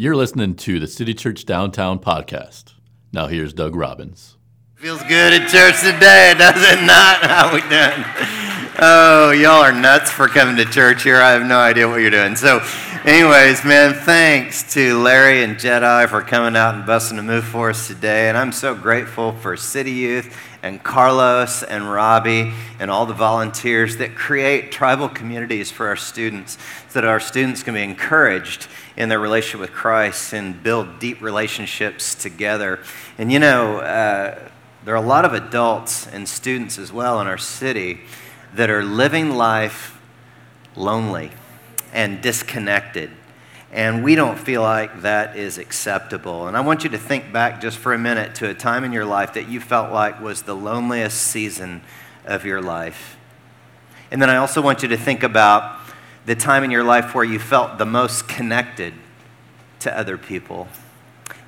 You're listening to the City Church Downtown podcast. Now here's Doug Robbins. Feels good at church today, does it not? How we doing? Oh, y'all are nuts for coming to church here. I have no idea what you're doing. So, anyways, man, thanks to Larry and Jedi for coming out and busting a move for us today. And I'm so grateful for City Youth and Carlos and Robbie and all the volunteers that create tribal communities for our students so that our students can be encouraged in their relationship with Christ and build deep relationships together. And you know, uh, there are a lot of adults and students as well in our city that are living life lonely and disconnected. And we don't feel like that is acceptable. And I want you to think back just for a minute to a time in your life that you felt like was the loneliest season of your life. And then I also want you to think about the time in your life where you felt the most connected to other people.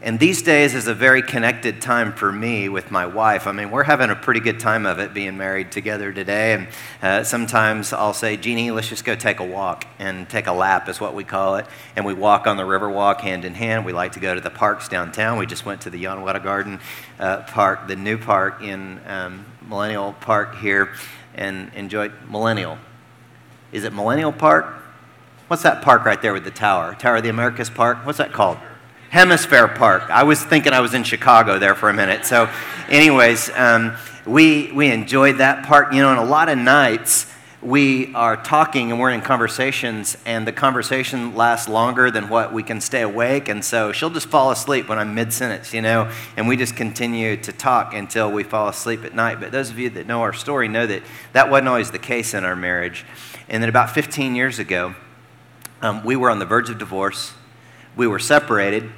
And these days is a very connected time for me with my wife. I mean, we're having a pretty good time of it being married together today. And uh, sometimes I'll say, Jeannie, let's just go take a walk and take a lap, is what we call it. And we walk on the river walk hand in hand. We like to go to the parks downtown. We just went to the Yanaguana Garden uh, Park, the new park in um, Millennial Park here, and enjoyed Millennial. Is it Millennial Park? What's that park right there with the tower? Tower of the Americas Park? What's that called? Hemisfair Park. I was thinking I was in Chicago there for a minute. So, anyways, um, we, we enjoyed that park. You know, and a lot of nights we are talking and we're in conversations, and the conversation lasts longer than what we can stay awake. And so she'll just fall asleep when I'm mid sentence, you know, and we just continue to talk until we fall asleep at night. But those of you that know our story know that that wasn't always the case in our marriage. And then about 15 years ago, um, we were on the verge of divorce. We were separated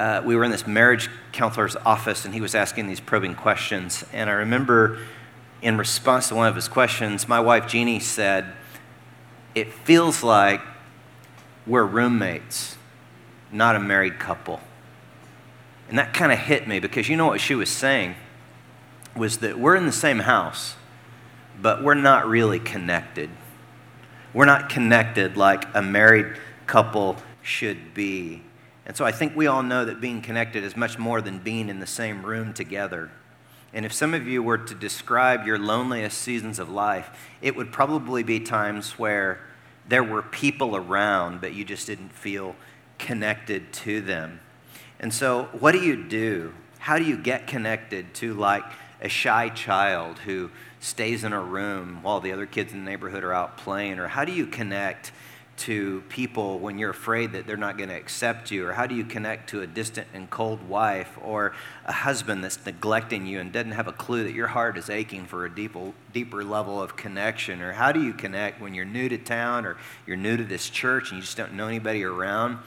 uh, we were in this marriage counselor's office and he was asking these probing questions. And I remember in response to one of his questions, my wife Jeannie said, It feels like we're roommates, not a married couple. And that kind of hit me because you know what she was saying was that we're in the same house, but we're not really connected. We're not connected like a married couple should be. And so I think we all know that being connected is much more than being in the same room together. And if some of you were to describe your loneliest seasons of life, it would probably be times where there were people around, but you just didn't feel connected to them. And so, what do you do? How do you get connected to like a shy child who stays in a room while the other kids in the neighborhood are out playing? Or how do you connect to people when you're afraid that they're not going to accept you? Or how do you connect to a distant and cold wife or a husband that's neglecting you and doesn't have a clue that your heart is aching for a deeper, deeper level of connection? Or how do you connect when you're new to town or you're new to this church and you just don't know anybody around?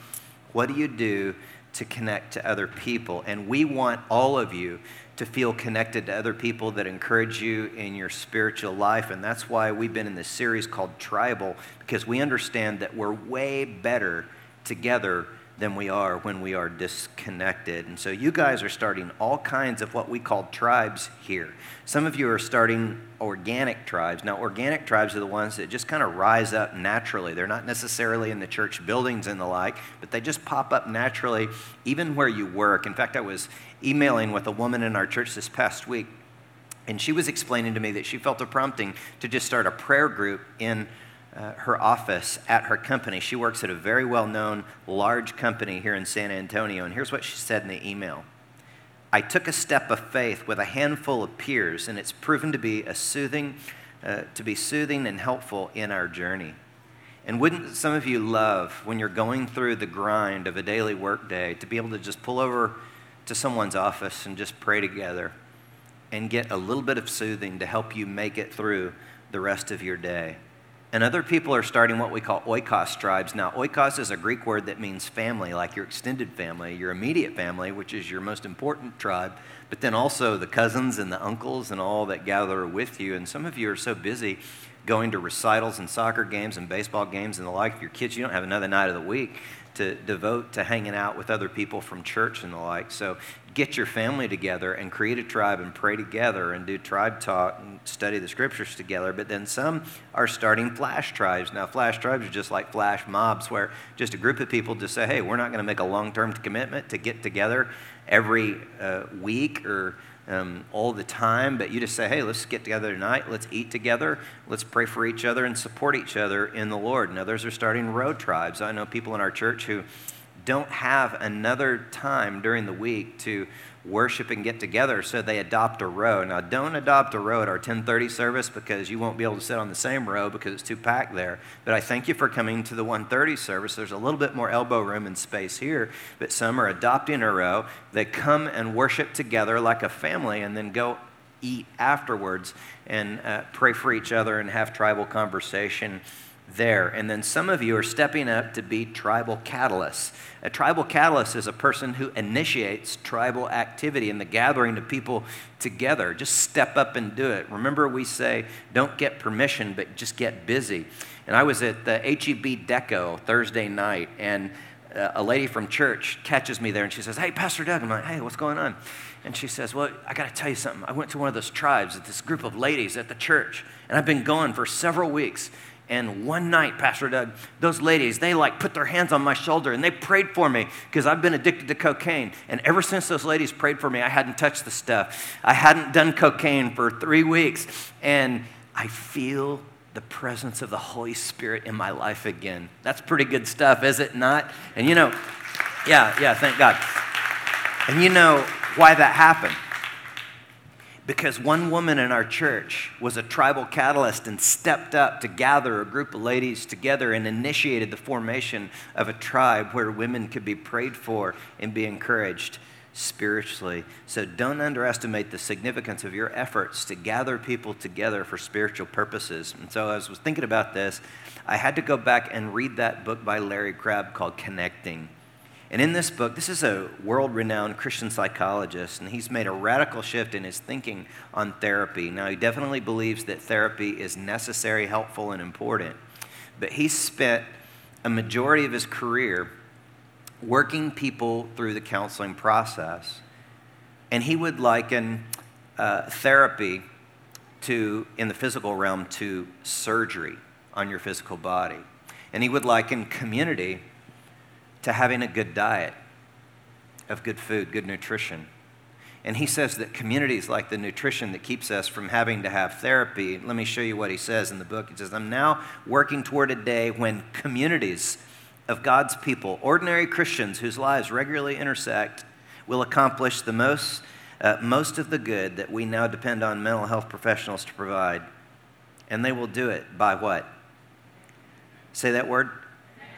What do you do to connect to other people? And we want all of you to feel connected to other people that encourage you in your spiritual life. And that's why we've been in this series called Tribal, because we understand that we're way better together than we are when we are disconnected. And so you guys are starting all kinds of what we call tribes here. Some of you are starting organic tribes. Now, organic tribes are the ones that just kind of rise up naturally. They're not necessarily in the church buildings and the like, but they just pop up naturally, even where you work. In fact, I was emailing with a woman in our church this past week, and she was explaining to me that she felt a prompting to just start a prayer group in uh, her office at her company. She works at a very well known large company here in San Antonio. And here's what she said in the email I took a step of faith with a handful of peers, and it's proven to be a soothing, uh, to be soothing and helpful in our journey. And wouldn't some of you love when you're going through the grind of a daily workday to be able to just pull over to someone's office and just pray together and get a little bit of soothing to help you make it through the rest of your day? And other people are starting what we call oikos tribes. Now, oikos is a Greek word that means family, like your extended family, your immediate family, which is your most important tribe, but then also the cousins and the uncles and all that gather with you. And some of you are so busy going to recitals and soccer games and baseball games and the like your kids, you don't have another night of the week to devote to hanging out with other people from church and the like. So get your family together and create a tribe and pray together and do tribe talk and study the scriptures together. But then some are starting flash tribes. Now, flash tribes are just like flash mobs where just a group of people just say, hey, we're not going to make a long term commitment to get together every uh, week or um, all the time, but you just say, hey, let's get together tonight, let's eat together, let's pray for each other and support each other in the Lord. And others are starting road tribes. I know people in our church who don't have another time during the week to worship and get together, so they adopt a row. Now, don't adopt a row at our 1030 service because you won't be able to sit on the same row because it's too packed there. But I thank you for coming to the 130 service. There's a little bit more elbow room and space here, but some are adopting a row. They come and worship together like a family and then go eat afterwards and uh, pray for each other and have tribal conversation there. And then some of you are stepping up to be tribal catalysts. A tribal catalyst is a person who initiates tribal activity and the gathering of people together. Just step up and do it. Remember, we say, don't get permission, but just get busy. And I was at the HEB Deco Thursday night, and uh, a lady from church catches me there and she says, Hey, Pastor Doug. I'm like, Hey, what's going on? And she says, Well, I got to tell you something. I went to one of those tribes, this group of ladies at the church, and I've been gone for several weeks. And one night, Pastor Doug, those ladies, they like put their hands on my shoulder and they prayed for me because I've been addicted to cocaine. And ever since those ladies prayed for me, I hadn't touched the stuff. I hadn't done cocaine for three weeks. And I feel the presence of the Holy Spirit in my life again. That's pretty good stuff, is it not? And you know, yeah, yeah, thank God. And you know why that happened? Because one woman in our church was a tribal catalyst and stepped up to gather a group of ladies together and initiated the formation of a tribe where women could be prayed for and be encouraged spiritually. So don't underestimate the significance of your efforts to gather people together for spiritual purposes. And so as I was thinking about this, I had to go back and read that book by Larry Crabb called Connecting. And in this book, this is a world renowned Christian psychologist, and he's made a radical shift in his thinking on therapy. Now, he definitely believes that therapy is necessary, helpful, and important. But he spent a majority of his career working people through the counseling process. And he would liken uh, therapy to, in the physical realm, to surgery on your physical body. And he would liken community to having a good diet of good food, good nutrition. And he says that communities like the nutrition that keeps us from having to have therapy. Let me show you what he says in the book. He says, I'm now working toward a day when communities of God's people, ordinary Christians whose lives regularly intersect, will accomplish the most, uh, most of the good that we now depend on mental health professionals to provide. And they will do it by what? Say that word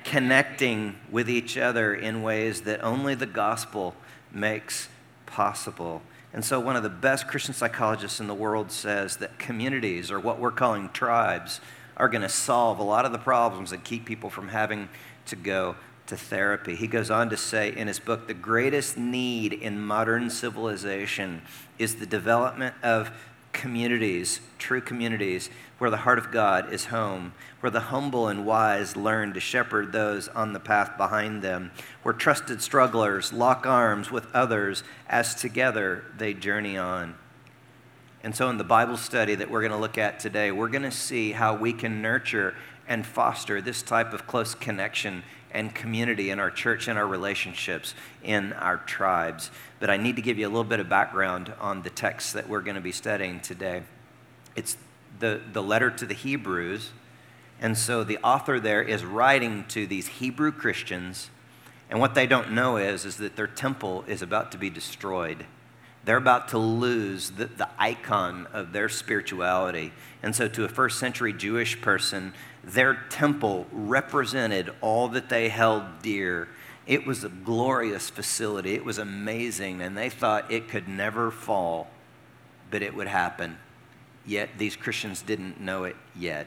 connecting with each other in ways that only the gospel makes possible. And so, one of the best Christian psychologists in the world says that communities, or what we're calling tribes, are going to solve a lot of the problems that keep people from having to go to therapy. He goes on to say in his book the greatest need in modern civilization is the development of communities, true communities, where the heart of God is home, where the humble and wise learn to shepherd those on the path behind them, where trusted strugglers lock arms with others as together they journey on. And so, in the Bible study that we're going to look at today, we're going to see how we can nurture and foster this type of close connection and community in our church and our relationships in our tribes. But I need to give you a little bit of background on the text that we're going to be studying today. It's the, the letter to the Hebrews. And so the author there is writing to these Hebrew Christians. And what they don't know is, is that their temple is about to be destroyed. They're about to lose the, the icon of their spirituality. And so, to a first century Jewish person, their temple represented all that they held dear. It was a glorious facility, it was amazing, and they thought it could never fall, but it would happen yet these Christians didn't know it yet.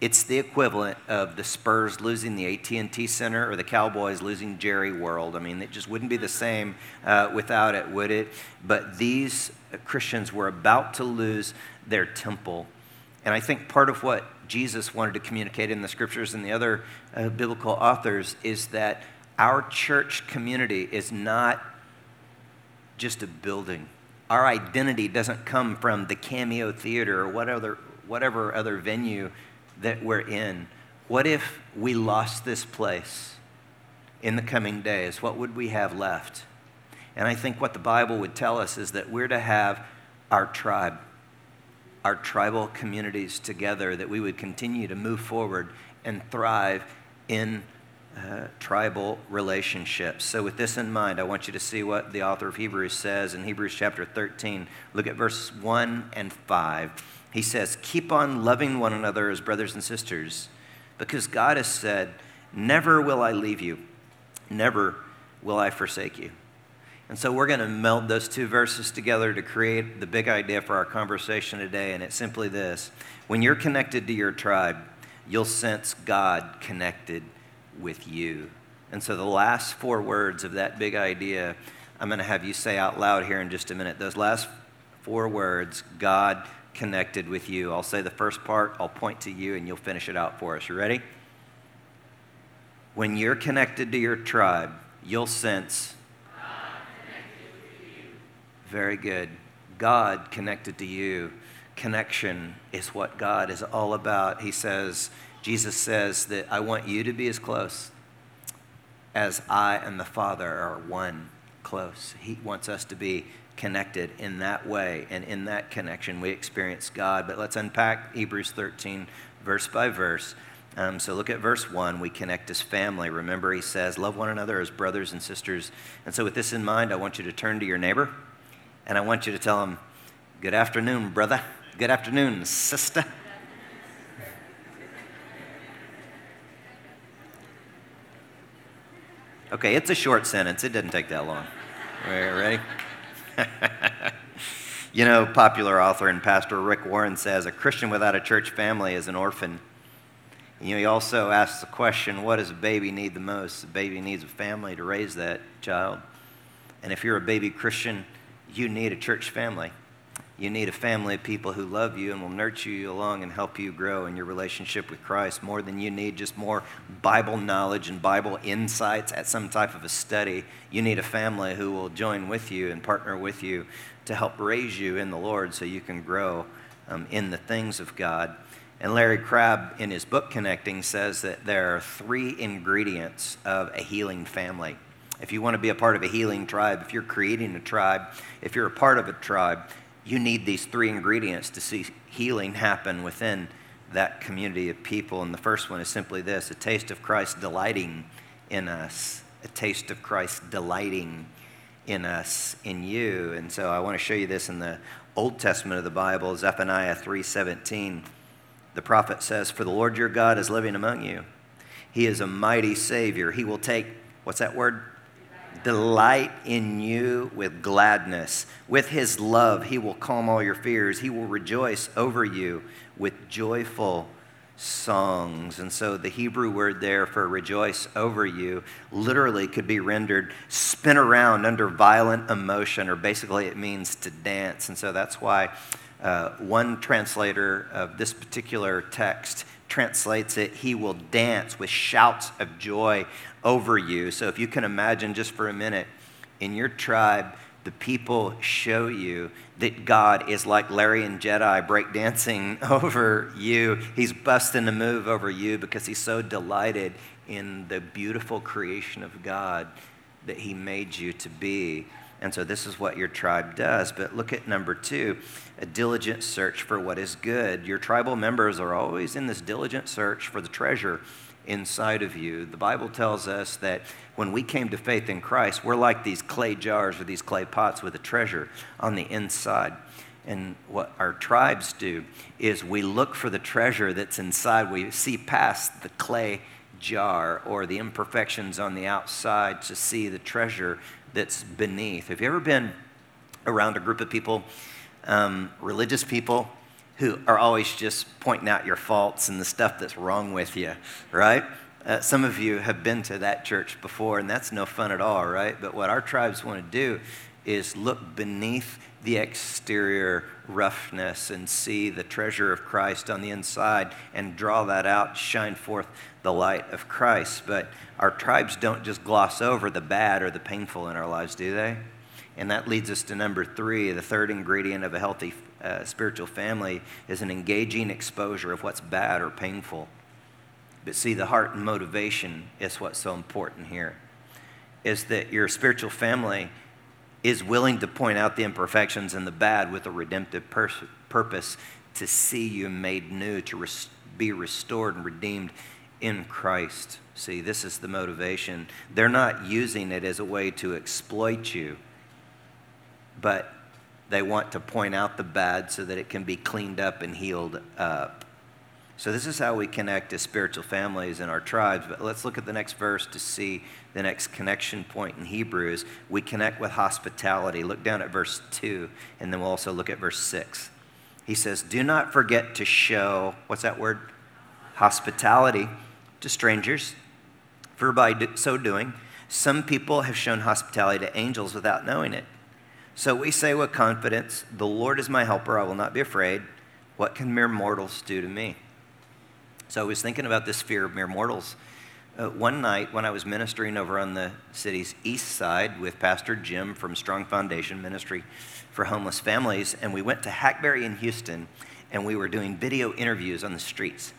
It's the equivalent of the Spurs losing the AT&T Center or the Cowboys losing Jerry World. I mean, it just wouldn't be the same uh, without it, would it? But these Christians were about to lose their temple. And I think part of what Jesus wanted to communicate in the scriptures and the other uh, biblical authors is that Our church community is not just a building. Our identity doesn't come from the Cameo Theater or whatever, whatever other venue that we're in. What if we lost this place in the coming days? What would we have left? And I think what the Bible would tell us is that we're to have our tribe, our tribal communities together, that we would continue to move forward and thrive in uh, tribal relationships. So, with this in mind, I want you to see what the author of Hebrews says in Hebrews chapter 13. Look at verse 1 and 5. He says, Keep on loving one another as brothers and sisters, because God has said, Never will I leave you, never will I forsake you. And so we're going to meld those two verses together to create the big idea for our conversation today, and it's simply this When you're connected to your tribe, you'll sense God connected with you. And so the last four words of that big idea, I'm going to have you say out loud here in just a minute. Those last four words, God connected with you. I'll say the first part, I'll point to you, and you'll finish it out for us. You ready? When you're connected to your tribe, you'll sense. God connected with you. Very good. God connected to you. Connection is what God is all about. He says, Jesus says that I want you to be as close as I and the Father are one close. He wants us to be connected in that way. And in that connection, we experience God. But let's unpack Hebrews 13, verse by verse. Um, so look at verse 1. We connect as family. Remember, he says, Love one another as brothers and sisters. And so, with this in mind, I want you to turn to your neighbor and I want you to tell him, Good afternoon, brother. Good afternoon, sister. Okay, it's a short sentence. It didn't take that long. Ready? you know, popular author and pastor Rick Warren says a Christian without a church family is an orphan. You know, he also asks the question, what does a baby need the most? A baby needs a family to raise that child. And if you're a baby Christian, you need a church family. You need a family of people who love you and will nurture you along and help you grow in your relationship with Christ more than you need just more Bible knowledge and Bible insights at some type of a study. You need a family who will join with you and partner with you to help raise you in the Lord so you can grow um, in the things of God. And Larry Crabb, in his book Connecting, says that there are three ingredients of a healing family. If you want to be a part of a healing tribe, if you're creating a tribe, if you're a part of a tribe, you need these three ingredients to see healing happen within that community of people. And the first one is simply this a taste of Christ delighting in us, a taste of Christ delighting in us, in you. And so I want to show you this in the Old Testament of the Bible, Zephaniah 3:17. The prophet says, "For the Lord your God is living among you. He is a mighty savior. He will take what's that word? Delight in you with gladness. With his love, he will calm all your fears. He will rejoice over you with joyful songs. And so the Hebrew word there for rejoice over you literally could be rendered spin around under violent emotion, or basically it means to dance. And so that's why uh, one translator of this particular text translates it, he will dance with shouts of joy over you. So if you can imagine just for a minute, in your tribe, the people show you that God is like Larry and Jedi breakdancing over you. He's busting a move over you because he's so delighted in the beautiful creation of God that he made you to be. And so this is what your tribe does. But look at number two a diligent search for what is good. Your tribal members are always in this diligent search for the treasure inside of you. The Bible tells us that when we came to faith in Christ, we're like these clay jars or these clay pots with a treasure on the inside. And what our tribes do is we look for the treasure that's inside. We see past the clay jar or the imperfections on the outside to see the treasure that's beneath. Have you ever been around a group of people, um, religious people, who are always just pointing out your faults and the stuff that's wrong with you, right? Uh, some of you have been to that church before, and that's no fun at all, right? But what our tribes want to do is look beneath the exterior roughness and see the treasure of Christ on the inside and draw that out, shine forth the light of Christ. But our tribes don't just gloss over the bad or the painful in our lives, do they? And that leads us to number three. The third ingredient of a healthy uh, spiritual family is an engaging exposure of what's bad or painful. But see, the heart and motivation is what's so important here. Is that your spiritual family is willing to point out the imperfections and the bad with a redemptive pers- purpose to see you made new, to res- be restored and redeemed in Christ. See, this is the motivation. They're not using it as a way to exploit you, but they want to point out the bad so that it can be cleaned up and healed up. So, this is how we connect as spiritual families and our tribes. But let's look at the next verse to see the next connection point in Hebrews. We connect with hospitality. Look down at verse 2, and then we'll also look at verse 6. He says, Do not forget to show, what's that word? Hospitality to strangers, for by so doing, some people have shown hospitality to angels without knowing it. So we say with confidence, The Lord is my helper, I will not be afraid. What can mere mortals do to me? So I was thinking about this fear of mere mortals. Uh, one night when I was ministering over on the city's east side with Pastor Jim from Strong Foundation Ministry for Homeless Families, and we went to Hackberry in Houston and we were doing video interviews on the streets.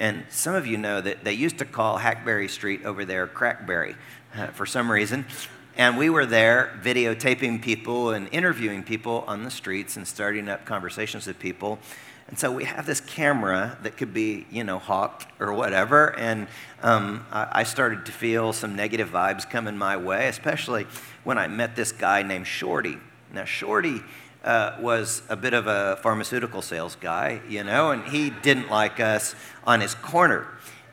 And some of you know that they used to call Hackberry Street over there Crackberry uh, for some reason. And we were there videotaping people and interviewing people on the streets and starting up conversations with people. And so we have this camera that could be, you know, hawked or whatever. And um, I started to feel some negative vibes coming my way, especially when I met this guy named Shorty. Now, Shorty uh, was a bit of a pharmaceutical sales guy, you know, and he didn't like us on his corner.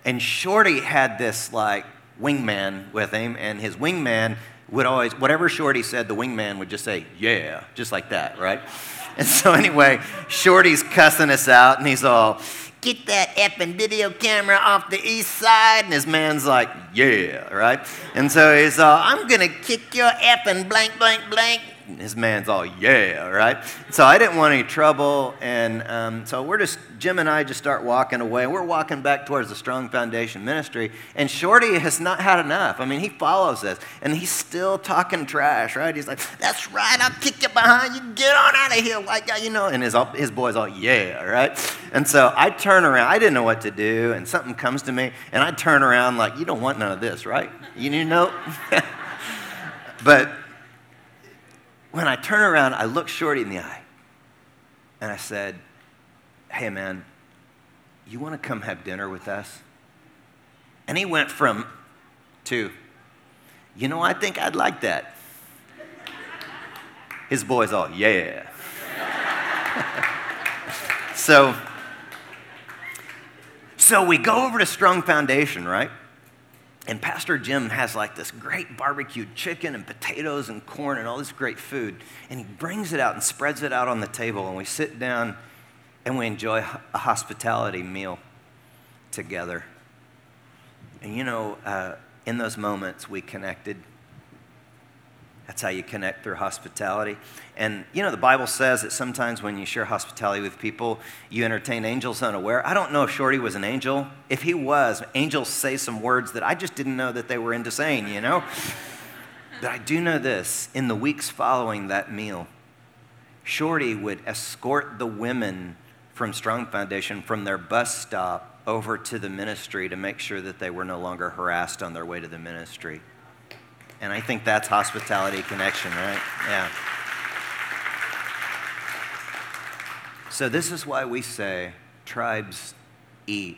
And Shorty had this like wingman with him, and his wingman would always, whatever Shorty said, the wingman would just say, yeah, just like that, right? And so, anyway, Shorty's cussing us out, and he's all, get that effing video camera off the east side. And his man's like, yeah, right? And so he's all, I'm to kick your effing blank, blank, blank his man's all, yeah, right? So I didn't want any trouble. And um, so we're just, Jim and I just start walking away. And we're walking back towards the Strong Foundation ministry. And Shorty has not had enough. I mean, he follows us and he's still talking trash, right? He's like, that's right, I'll kick you behind you. Get on out of here, white guy, you know. And his, his boy's all, yeah, right? And so I turn around. I didn't know what to do. And something comes to me. And I turn around like, you don't want none of this, right? You know? but when I turn around, I look Shorty in the eye and I said, Hey, man, you want to come have dinner with us? And he went from to, You know, I think I'd like that. His boys all, Yeah. so, so we go over to Strong Foundation, right? And Pastor Jim has like this great barbecued chicken and potatoes and corn and all this great food. And he brings it out and spreads it out on the table. And we sit down and we enjoy a hospitality meal together. And you know, uh, in those moments, we connected that's how you connect through hospitality. And you know, the Bible says that sometimes when you share hospitality with people, you entertain angels unaware. I don't know if Shorty was an angel. If he was, angels say some words that I just didn't know that they were into saying, you know? but I do know this in the weeks following that meal, Shorty would escort the women from Strong Foundation from their bus stop over to the ministry to make sure that they were no longer harassed on their way to the ministry. And I think that's hospitality connection, right? Yeah. So, this is why we say tribes eat.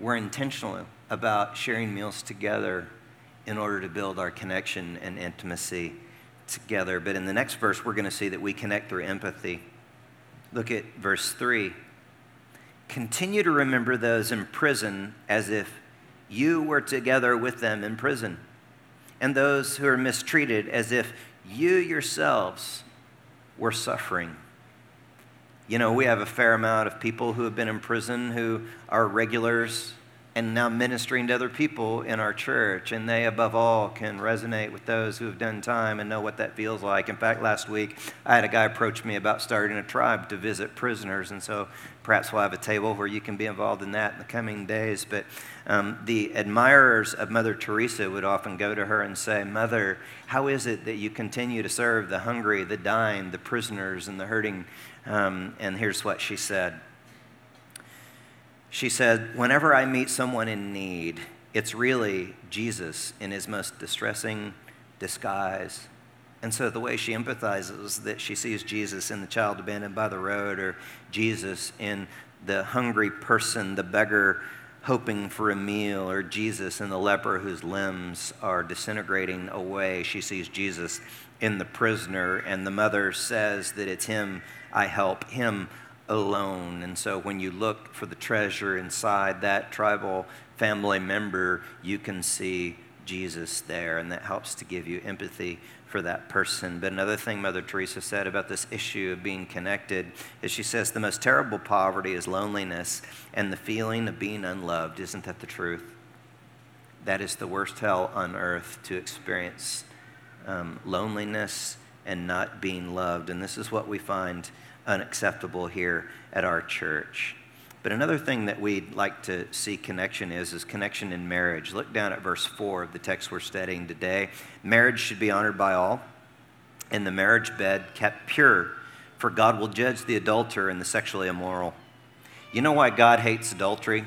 We're intentional about sharing meals together in order to build our connection and intimacy together. But in the next verse, we're going to see that we connect through empathy. Look at verse 3. Continue to remember those in prison as if you were together with them in prison and those who are mistreated as if you yourselves were suffering. You know, we have a fair amount of people who have been in prison who are regulars and now ministering to other people in our church. And they, above all, can resonate with those who have done time and know what that feels like. In fact, last week, I had a guy approach me about starting a tribe to visit prisoners. And so perhaps we'll have a table where you can be involved in that in the coming days. But um, the admirers of Mother Teresa would often go to her and say, Mother, how is it that you continue to serve the hungry, the dying, the prisoners, and the hurting? Um, and here's what she said. She said, Whenever I meet someone in need, it's really Jesus in his most distressing disguise. And so the way she empathizes that she sees Jesus in the child abandoned by the road, or Jesus in the hungry person, the beggar hoping for a meal, or Jesus in the leper whose limbs are disintegrating away. She sees Jesus in the prisoner, and the mother says that it's him I help, him alone. And so when you look for the treasure inside that tribal family member, you can see Jesus there, and that helps to give you empathy for that person. But another thing Mother Teresa said about this issue of being connected is she says the most terrible poverty is loneliness and the feeling of being unloved. Isn't that the truth? That is the worst hell on earth to experience um, loneliness and not being loved. And this is what we find unacceptable here at our church. But another thing that we'd like to see connection is is connection in marriage. Look down at verse 4 of the text we're studying today. Marriage should be honored by all, and the marriage bed kept pure, for God will judge the adulterer and the sexually immoral. You know why God hates adultery?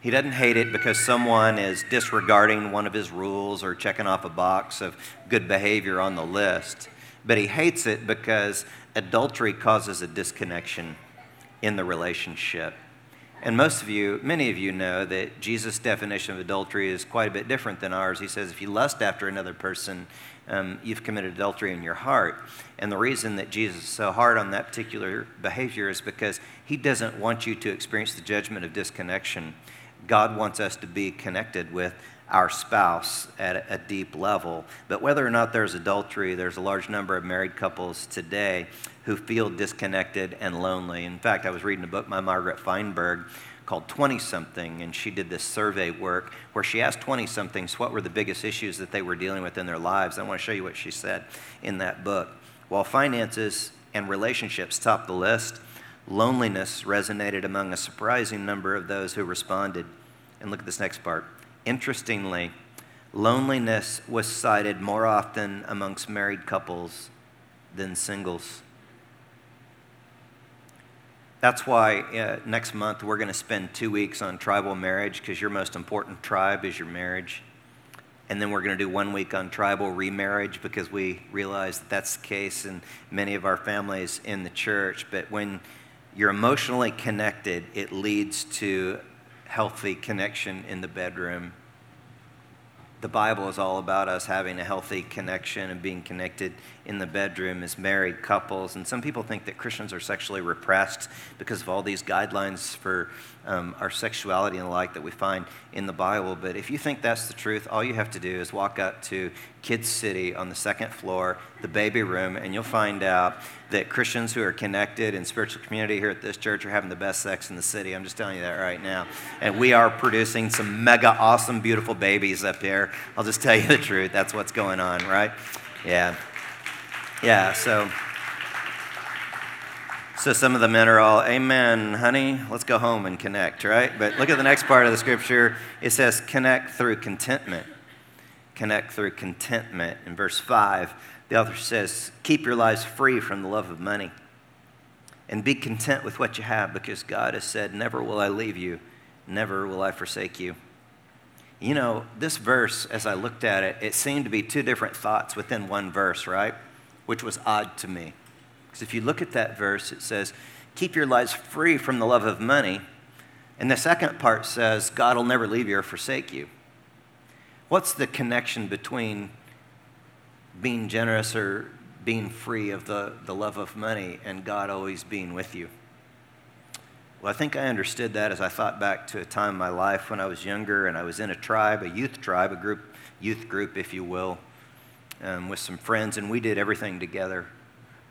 He doesn't hate it because someone is disregarding one of his rules or checking off a box of good behavior on the list. But he hates it because adultery causes a disconnection in the relationship. And most of you, many of you know that Jesus' definition of adultery is quite a bit different than ours. He says if you lust after another person, um, you've committed adultery in your heart. And the reason that Jesus is so hard on that particular behavior is because he doesn't want you to experience the judgment of disconnection. God wants us to be connected with our spouse at a deep level. But whether or not there's adultery, there's a large number of married couples today who feel disconnected and lonely. In fact, I was reading a book by Margaret Feinberg called 20 something, and she did this survey work where she asked 20 somethings what were the biggest issues that they were dealing with in their lives. I want to show you what she said in that book. While finances and relationships topped the list, loneliness resonated among a surprising number of those who responded. And look at this next part. Interestingly, loneliness was cited more often amongst married couples than singles. That's why uh, next month we're going to spend two weeks on tribal marriage because your most important tribe is your marriage. And then we're going to do one week on tribal remarriage because we realize that that's the case in many of our families in the church. But when you're emotionally connected, it leads to healthy connection in the bedroom. The Bible is all about us having a healthy connection and being connected in the bedroom as married couples. And some people think that Christians are sexually repressed because of all these guidelines for um, our sexuality and the like that we find in the Bible. But if you think that's the truth, all you have to do is walk up to Kids City on the second floor, the baby room, and you'll find out that Christians who are connected in spiritual community here at this church are having the best sex in the city. I'm just telling you that right now. And we are producing some mega awesome, beautiful babies up here. I'll just tell you the truth. That's what's going on, right? Yeah. Yeah, so. So some of the men are all, Amen, honey, let's go home and connect, right? But look at the next part of the scripture. It says, connect through contentment. Connect through contentment. In verse 5, the author says, Keep your lives free from the love of money and be content with what you have because God has said, Never will I leave you, never will I forsake you. You know, this verse, as I looked at it, it seemed to be two different thoughts within one verse, right? Which was odd to me. Because if you look at that verse, it says, Keep your lives free from the love of money. And the second part says, God will never leave you or forsake you. What's the connection between being generous or being free of the, the love of money and God always being with you? Well, I think I understood that as I thought back to a time in my life when I was younger and I was in a tribe, a youth tribe, a group, youth group, if you will, um, with some friends, and we did everything together.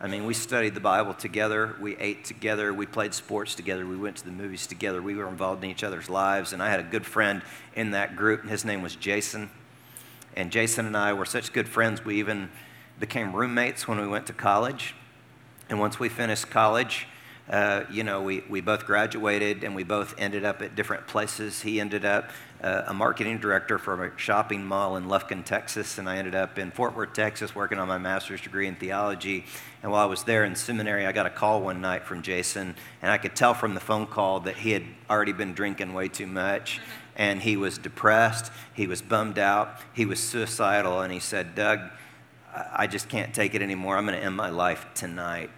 I mean, we studied the Bible together, we ate together, we played sports together, we went to the movies together, we were involved in each other's lives. And I had a good friend in that group, and his name was Jason. And Jason and I were such good friends, we even became roommates when we went to college. And once we finished college, uh, you know, we, we both graduated and we both ended up at different places. He ended up uh, a marketing director for a shopping mall in Lufkin, Texas, and I ended up in Fort Worth, Texas, working on my master's degree in theology. And while I was there in seminary, I got a call one night from Jason, and I could tell from the phone call that he had already been drinking way too much. And he was depressed, he was bummed out, he was suicidal, and he said, Doug, I just can't take it anymore. I'm going to end my life tonight.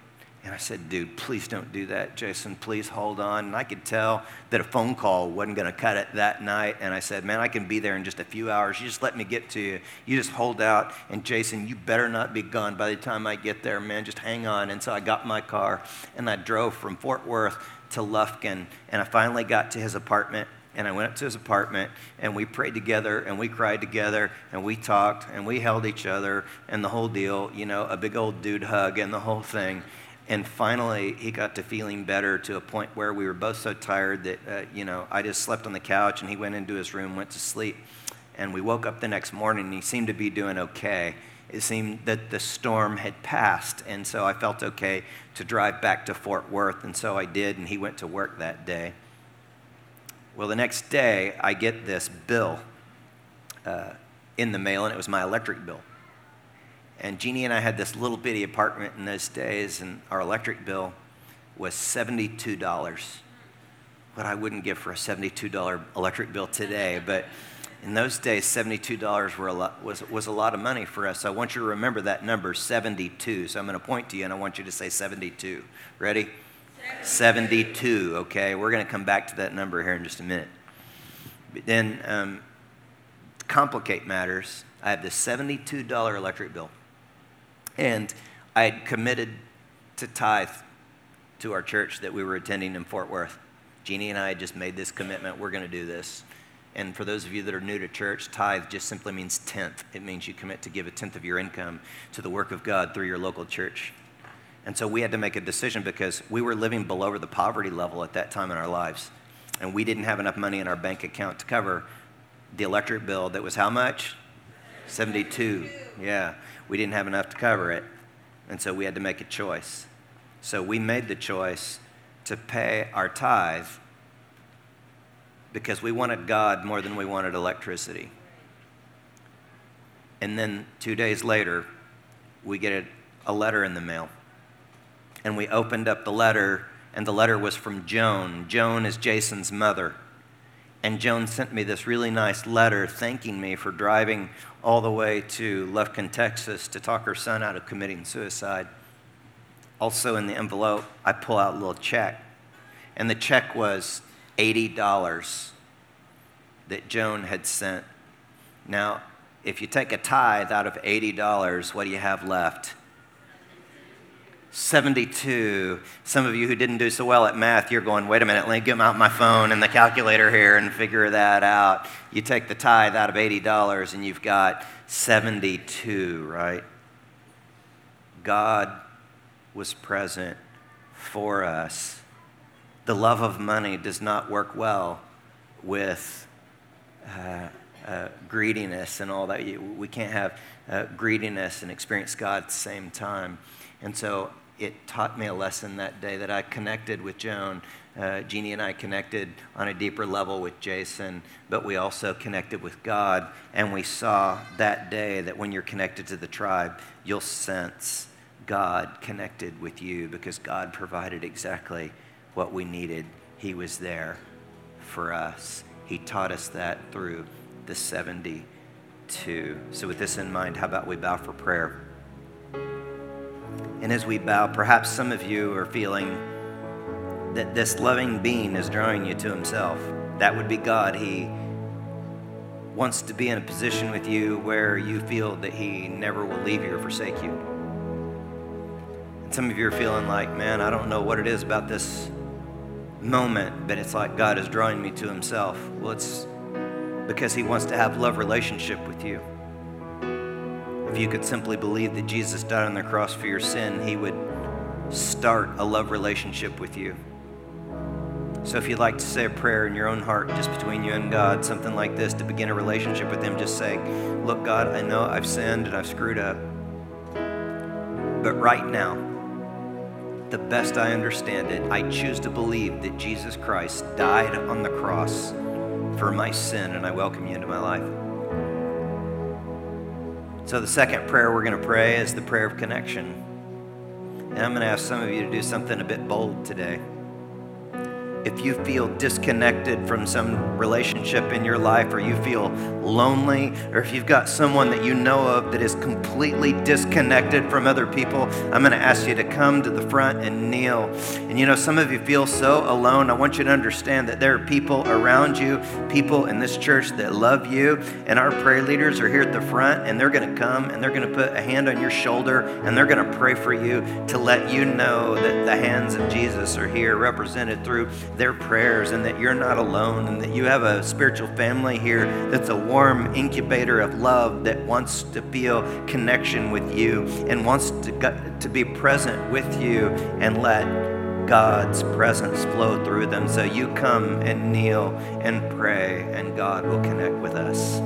And I said, dude, please don't do that, Jason. Please hold on. And I could tell that a phone call wasn't going to cut it that night. And I said, man, I can be there in just a few hours. You just let me get to you. You just hold out. And Jason, you better not be gone by the time I get there, man. Just hang on. And so I got my car and I drove from Fort Worth to Lufkin. And I finally got to his apartment and I went up to his apartment and we prayed together and we cried together and we talked and we held each other and the whole deal, you know, a big old dude hug and the whole thing. And finally, he got to feeling better to a point where we were both so tired that, uh, you know, I just slept on the couch and he went into his room, went to sleep. And we woke up the next morning and he seemed to be doing okay. It seemed that the storm had passed. And so I felt okay to drive back to Fort Worth. And so I did. And he went to work that day. Well, the next day, I get this bill uh, in the mail, and it was my electric bill. And Jeannie and I had this little bitty apartment in those days, and our electric bill was $72. What I wouldn't give for a $72 electric bill today, but in those days, $72 were a lot, was, was a lot of money for us. So I want you to remember that number, 72. So I'm going to point to you, and I want you to say 72. Ready? 72, okay? We're going to come back to that number here in just a minute. But then, um, to complicate matters, I have this $72 electric bill. And I had committed to tithe to our church that we were attending in Fort Worth. Jeannie and I had just made this commitment. We're going to do this. And for those of you that are new to church, tithe just simply means tenth. It means you commit to give a tenth of your income to the work of God through your local church. And so we had to make a decision because we were living below the poverty level at that time in our lives. And we didn't have enough money in our bank account to cover the electric bill that was how much? 72. Yeah. We didn't have enough to cover it. And so we had to make a choice. So we made the choice to pay our tithe because we wanted God more than we wanted electricity. And then two days later, we get a, a letter in the mail and we opened up the letter, and the letter was from Joan. Joan is Jason's mother. And Joan sent me this really nice letter thanking me for driving all the way to Lufkin, Texas to talk her son out of committing suicide. Also, in the envelope, I pull out a little check, and the check was $80 that Joan had sent. Now, if you take a tithe out of $80, what do you have left? 72. Some of you who didn't do so well at math, you're going, wait a minute, let me get out my phone and the calculator here and figure that out. You take the tithe out of $80 and you've got 72, right? God was present for us. The love of money does not work well with uh, uh, greediness and all that. We can't have uh, greediness and experience God at the same time. And so it taught me a lesson that day that I connected with Joan. Uh, Jeannie and I connected on a deeper level with Jason, but we also connected with God. And we saw that day that when you're connected to the tribe, you'll sense God connected with you because God provided exactly what we needed. He was there for us. He taught us that through the 72. So, with this in mind, how about we bow for prayer? And as we bow, perhaps some of you are feeling that this loving being is drawing you to himself. That would be God. He wants to be in a position with you where you feel that he never will leave you or forsake you. And some of you are feeling like, man, I don't know what it is about this moment, but it's like God is drawing me to himself. Well, it's because he wants to have love relationship with you. If you could simply believe that Jesus died on the cross for your sin, He would start a love relationship with you. So if you'd like to say a prayer in your own heart, just between you and God, something like this, to begin a relationship with Him, just say, Look, God, I know I've sinned and I've screwed up. But right now, the best I understand it, I choose to believe that Jesus Christ died on the cross for my sin, and I welcome you into my life. So, the second prayer we're going to pray is the prayer of connection. And I'm going to ask some of you to do something a bit bold today if you feel disconnected from some relationship in your life, or you feel lonely, or if you've got someone that you know of that is completely disconnected from other people, I'm going to ask you to come to the front and kneel. And you know, some of you feel so alone. I want you to understand that there are people around you, people in this church that love you, and our prayer leaders are here at the front, and they're going to come and they're going to put a hand on your shoulder and they're going to pray for you to let you know that the hands of Jesus are here represented through their prayers and that you're not alone and that you have a spiritual family here that's a warm incubator of love that wants to feel connection with you and wants to, to be present with you and let God's presence flow through them. So you come and kneel and pray, and God will connect with us.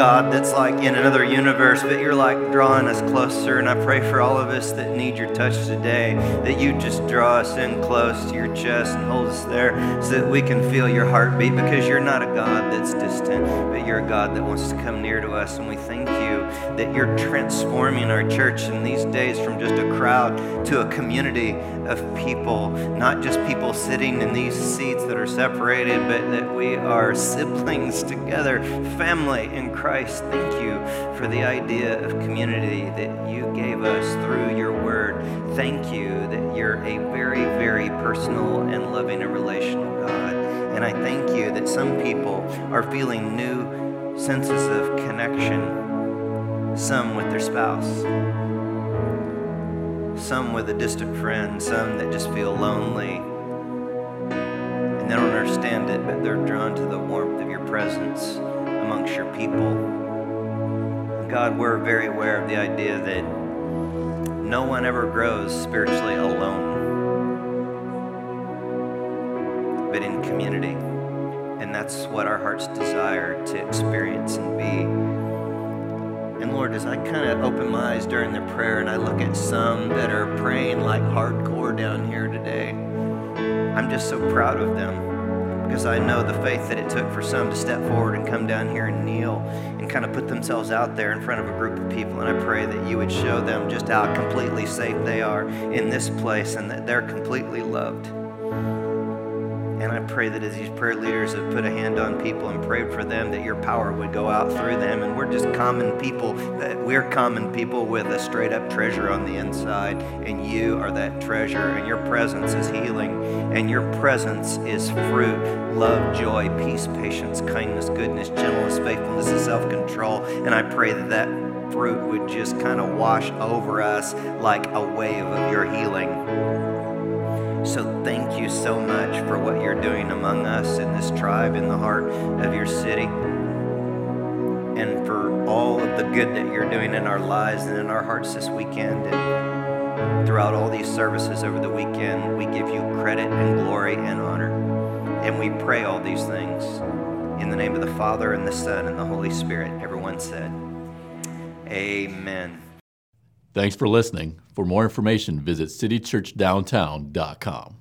God that's like in another universe, but you're like drawing us closer. And I pray for all of us that need your touch today, that you just draw us in close to your chest and hold us there so that we can feel your heartbeat because you're not a God that's distant, but you're a God that wants to come near to us. And we thank you that you're transforming our church in these days from just a crowd to a community of people, not just people sitting in these seats that are separated, but that we are siblings together, family in Christ. Christ, thank you for the idea of community that you gave us through your word. Thank you that you're a very, very personal and loving and relational God. And I thank you that some people are feeling new senses of connection, some with their spouse some with a distant friend, some that just feel lonely and they don't understand it, but they're drawn to the warmth of your presence amongst your people. God, we're very aware of the idea that no one ever grows spiritually alone, but in community. And that's what our hearts desire to experience and be. And Lord, as I kind of open my eyes during the prayer and I look at some that are praying like hardcore down here today, I'm just so proud of them because I know the faith that it took for some to step forward and come down here and kneel and kind of put themselves out there in front of a group of people. And I pray that you would show them just how completely safe they are in this place and that they're completely loved. And I pray that as these prayer leaders have put a hand on people and prayed for them, that your power would go out through them. And we're just common people, that we're common people with a straight up treasure on the inside. And you are that treasure, and your presence is healing, and your presence is fruit, love, joy, peace, patience, kindness, goodness, gentleness, faithfulness, and self control. And I pray that that fruit would just kind of wash over us like a wave of your healing. So thank you so much for what you're doing among us in this tribe, in the heart of your city, and for all of the good that you're doing in our lives and in our hearts this weekend. And throughout all these services over the weekend, we give you credit and glory and honor. And we pray all these things in the name of the Father and the Son and the Holy Spirit. Everyone said, Amen. Thanks for listening. For more information, visit citychurchdowntown.com.